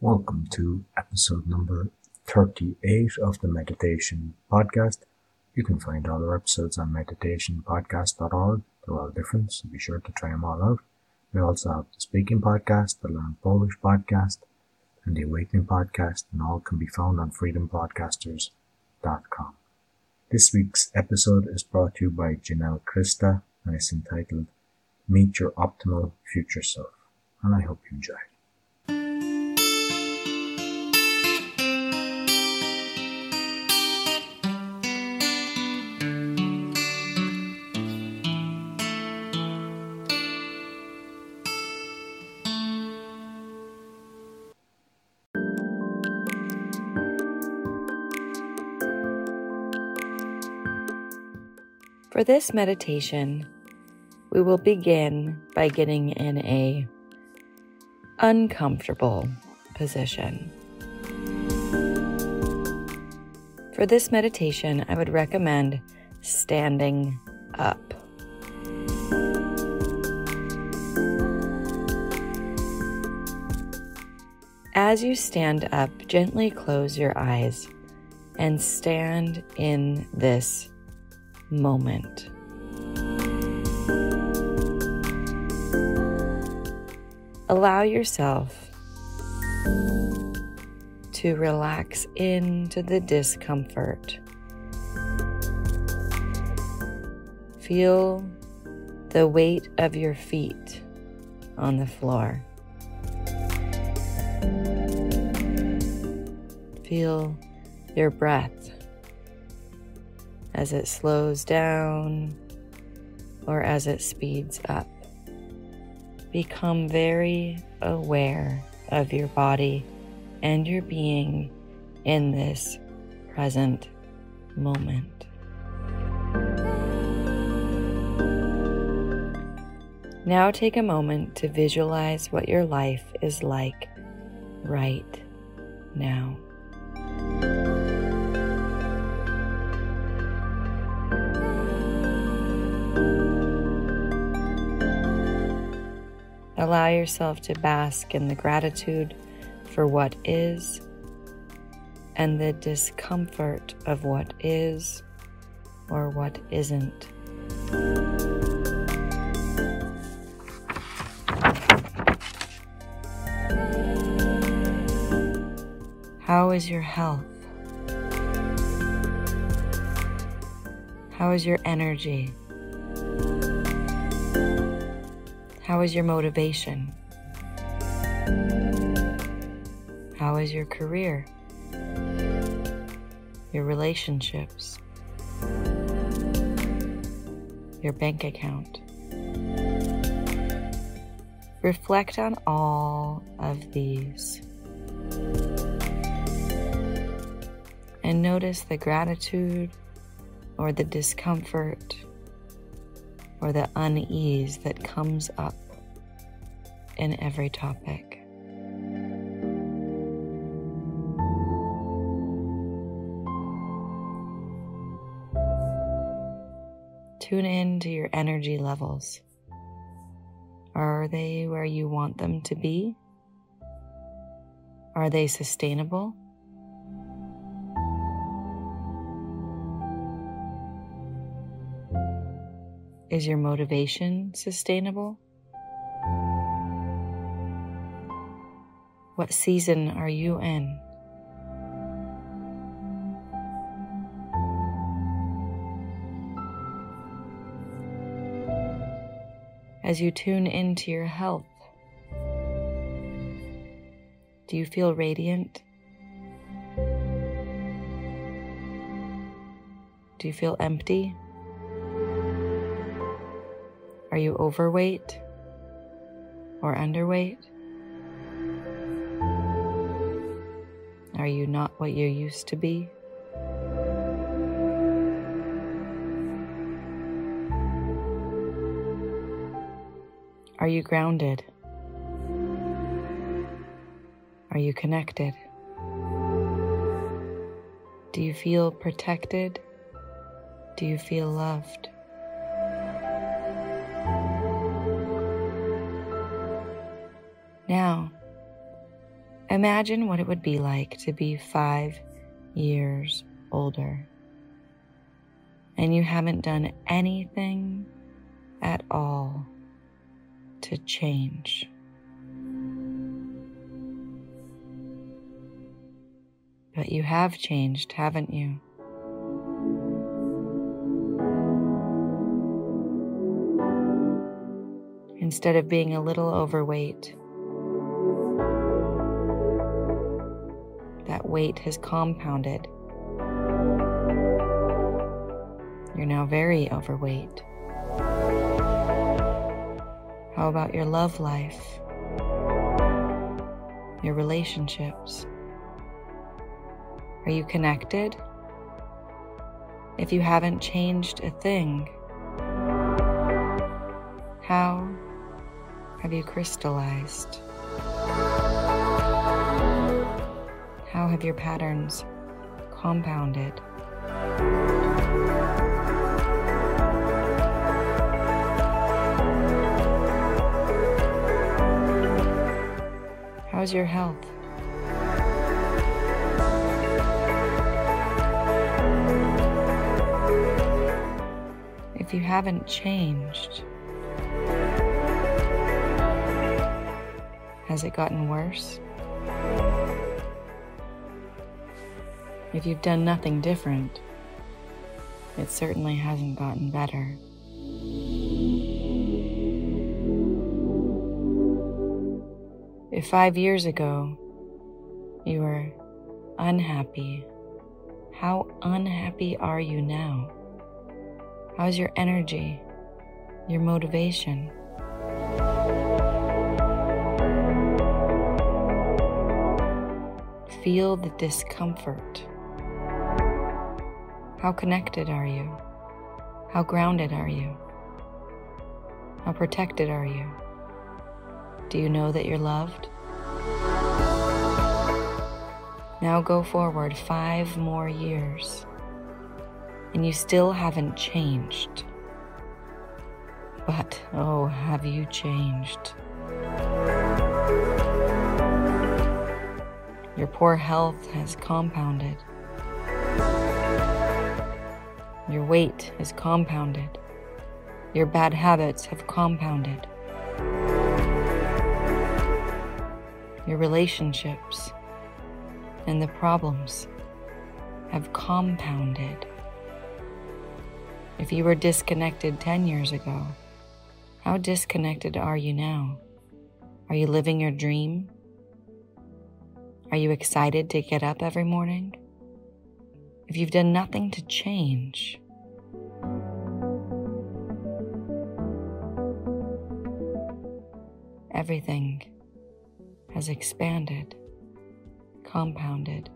Welcome to episode number 38 of the Meditation Podcast. You can find all our episodes on meditationpodcast.org. They're all different, so be sure to try them all out. We also have the Speaking Podcast, the Learn Polish Podcast, and the Awakening Podcast, and all can be found on freedompodcasters.com. This week's episode is brought to you by Janelle Christa and it's entitled Meet Your Optimal Future Self. And I hope you enjoy it. For this meditation, we will begin by getting in a uncomfortable position. For this meditation, I would recommend standing up. As you stand up, gently close your eyes and stand in this moment. Allow yourself to relax into the discomfort. Feel the weight of your feet on the floor. Feel your breath as it slows down or as it speeds up. Become very aware of your body and your being in this present moment. Now take a moment to visualize what your life is like right now. Allow yourself to bask in the gratitude for what is and the discomfort of what is or what isn't. How is your health? How is your energy? How is your motivation? How is your career? Your relationships? Your bank account? Reflect on all of these. And notice the gratitude or the discomfort or the unease that comes up in every topic. Tune in to your energy levels. Are they where you want them to be? Are they sustainable? Is your motivation sustainable? What season are you in? As you tune into your health, do you feel radiant? Do you feel empty? Are you overweight or underweight? Are you not what you used to be? Are you grounded? Are you connected? Do you feel protected? Do you feel loved? Imagine what it would be like to be five years older and you haven't done anything at all to change. But you have changed, haven't you? Instead of being a little overweight, weight has compounded You're now very overweight. How about your love life? Your relationships? Are you connected? If you haven't changed a thing, how have you crystallized? Have your patterns compounded? How's your health? If you haven't changed, has it gotten worse? If you've done nothing different, it certainly hasn't gotten better. If five years ago you were unhappy, how unhappy are you now? How's your energy, your motivation? Feel the discomfort. How connected are you? How grounded are you? How protected are you? Do you know that you're loved? Now go forward five more years, and you still haven't changed. But, oh, have you changed? Your poor health has compounded. Your weight has compounded. Your bad habits have compounded. your relationships, and the problems have compounded. If you were disconnected 10 years ago, how disconnected are you now? Are you living your dream? Are you excited to get up every morning? If you've done nothing to change, everything has expanded, compounded,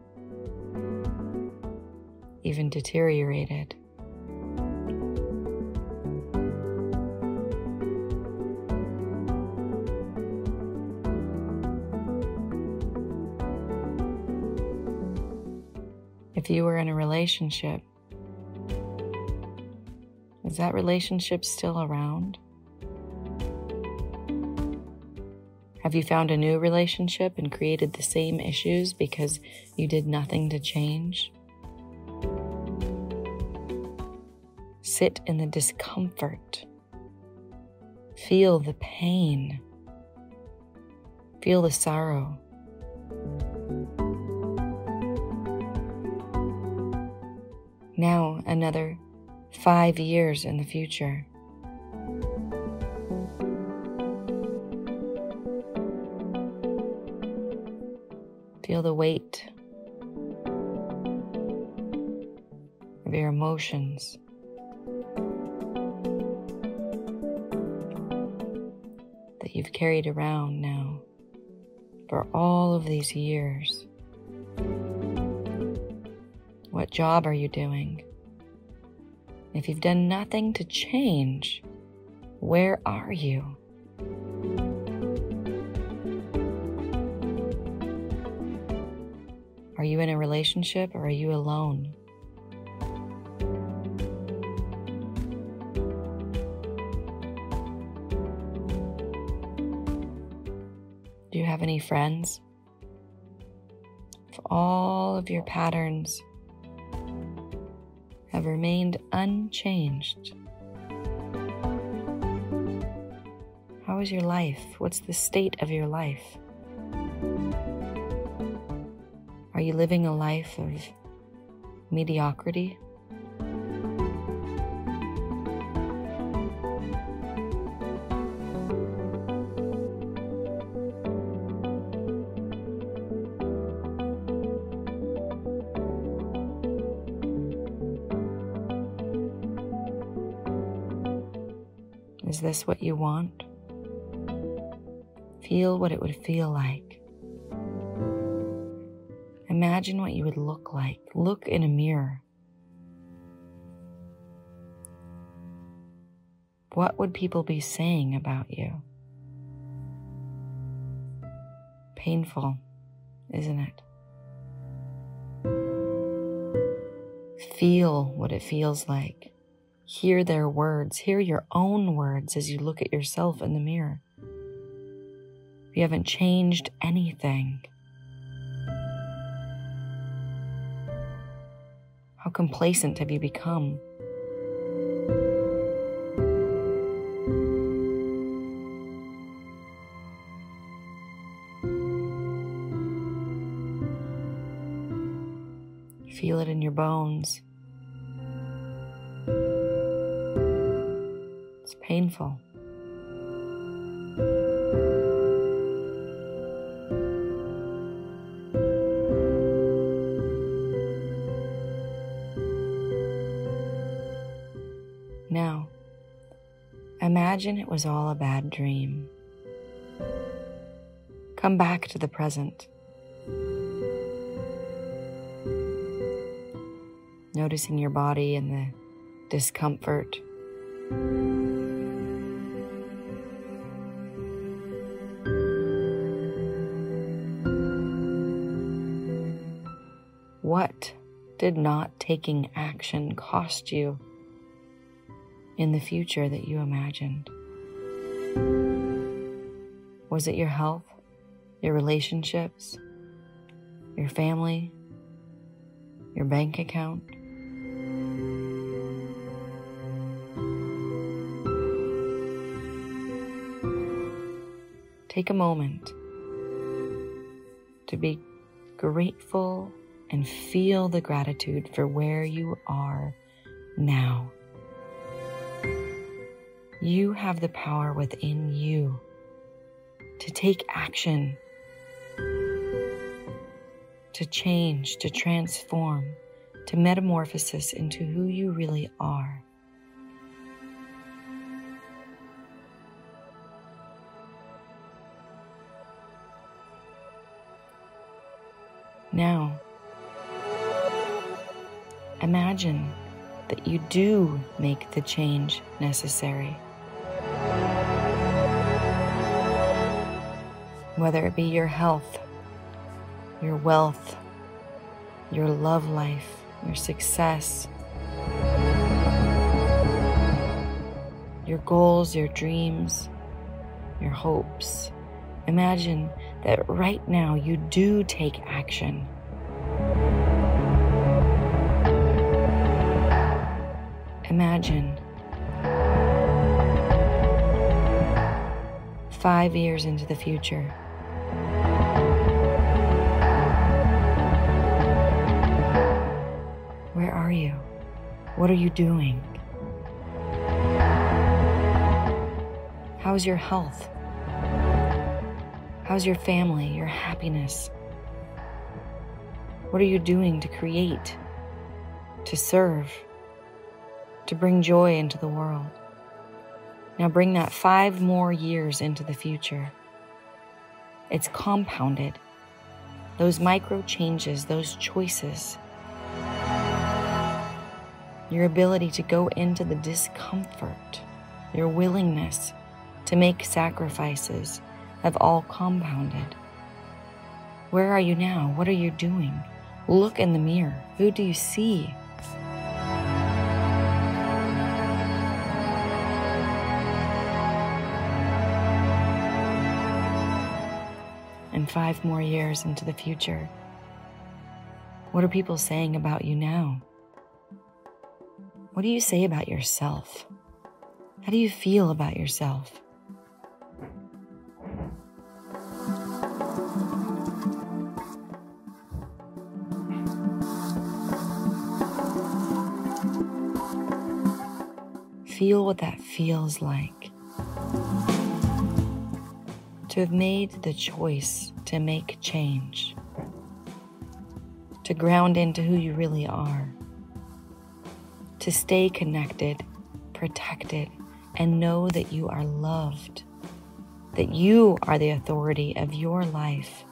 even deteriorated. If you were in a relationship, is that relationship still around? Have you found a new relationship and created the same issues because you did nothing to change? Sit in the discomfort. Feel the pain. Feel the sorrow. Now, another five years in the future. Feel the weight of your emotions. That you've carried around now for all of these years. What job are you doing? If you've done nothing to change, where are you? Are you in a relationship or are you alone? Do you have any friends? if all of your patterns have remained unchanged, how is your life? What's the state of your life? Are you living a life of mediocrity? What you want? Feel what it would feel like. Imagine what you would look like. Look in a mirror. What would people be saying about you? Painful, isn't it? Feel what it feels like. Hear their words. Hear your own words as you look at yourself in the mirror. You haven't changed anything. How complacent have you become? Feel it in your bones. Painful. Now, imagine it was all a bad dream. Come back to the present. Noticing your body and the discomfort. What did not taking action cost you in the future that you imagined? Was it your health, your relationships, your family, your bank account? Take a moment to be grateful and feel the gratitude for where you are now. You have the power within you to take action, to change, to transform, to metamorphosis into who you really are. Now, imagine that you do make the change necessary. Whether it be your health, your wealth, your love life, your success, your goals, your dreams, your hopes. Imagine that right now you do take action. Imagine five years into the future. Where are you? What are you doing? How's your health? How's your family, your happiness? What are you doing to create, to serve, to bring joy into the world? Now bring that five more years into the future. It's compounded. Those micro changes, those choices, your ability to go into the discomfort, your willingness to make sacrifices have all compounded. Where are you now? What are you doing? Look in the mirror. Who do you see? And five more years into the future, What are people saying about you now? What do you say about yourself? How do you feel about yourself? Feel what that feels like. To have made the choice to make change. To ground into who you really are. To stay connected, protected, and know that you are loved. That you are the authority of your life.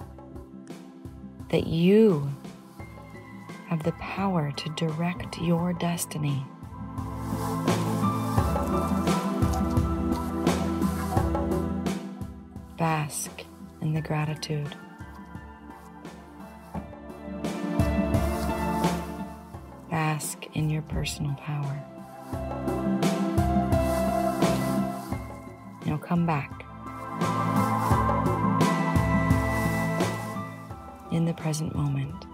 That you have the power to direct your destiny. Bask in the gratitude. Bask in your personal power. Now come back. In the present moment.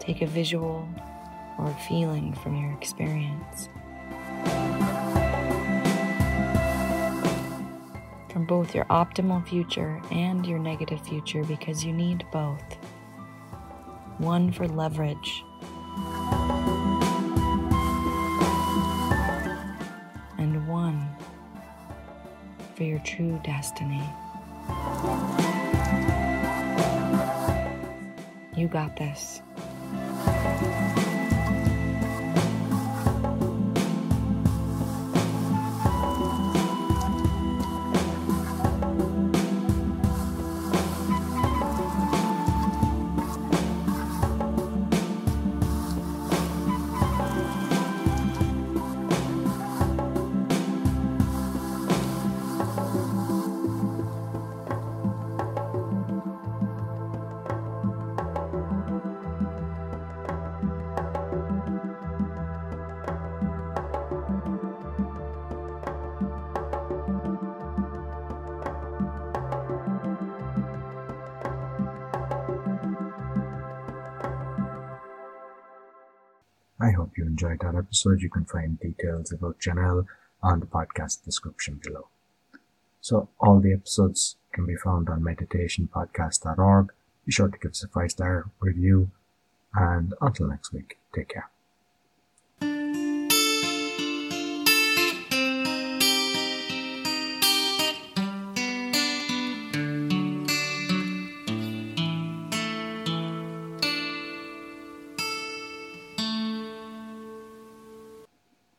Take a visual or feeling from your experience. From both your optimal future and your negative future, because you need both. One for leverage, and one for your true destiny. You got this. I hope you enjoyed that episode. You can find details about Janelle on the podcast description below. So all the episodes can be found on meditationpodcast.org. Be sure to give us a five star review. And until next week, take care.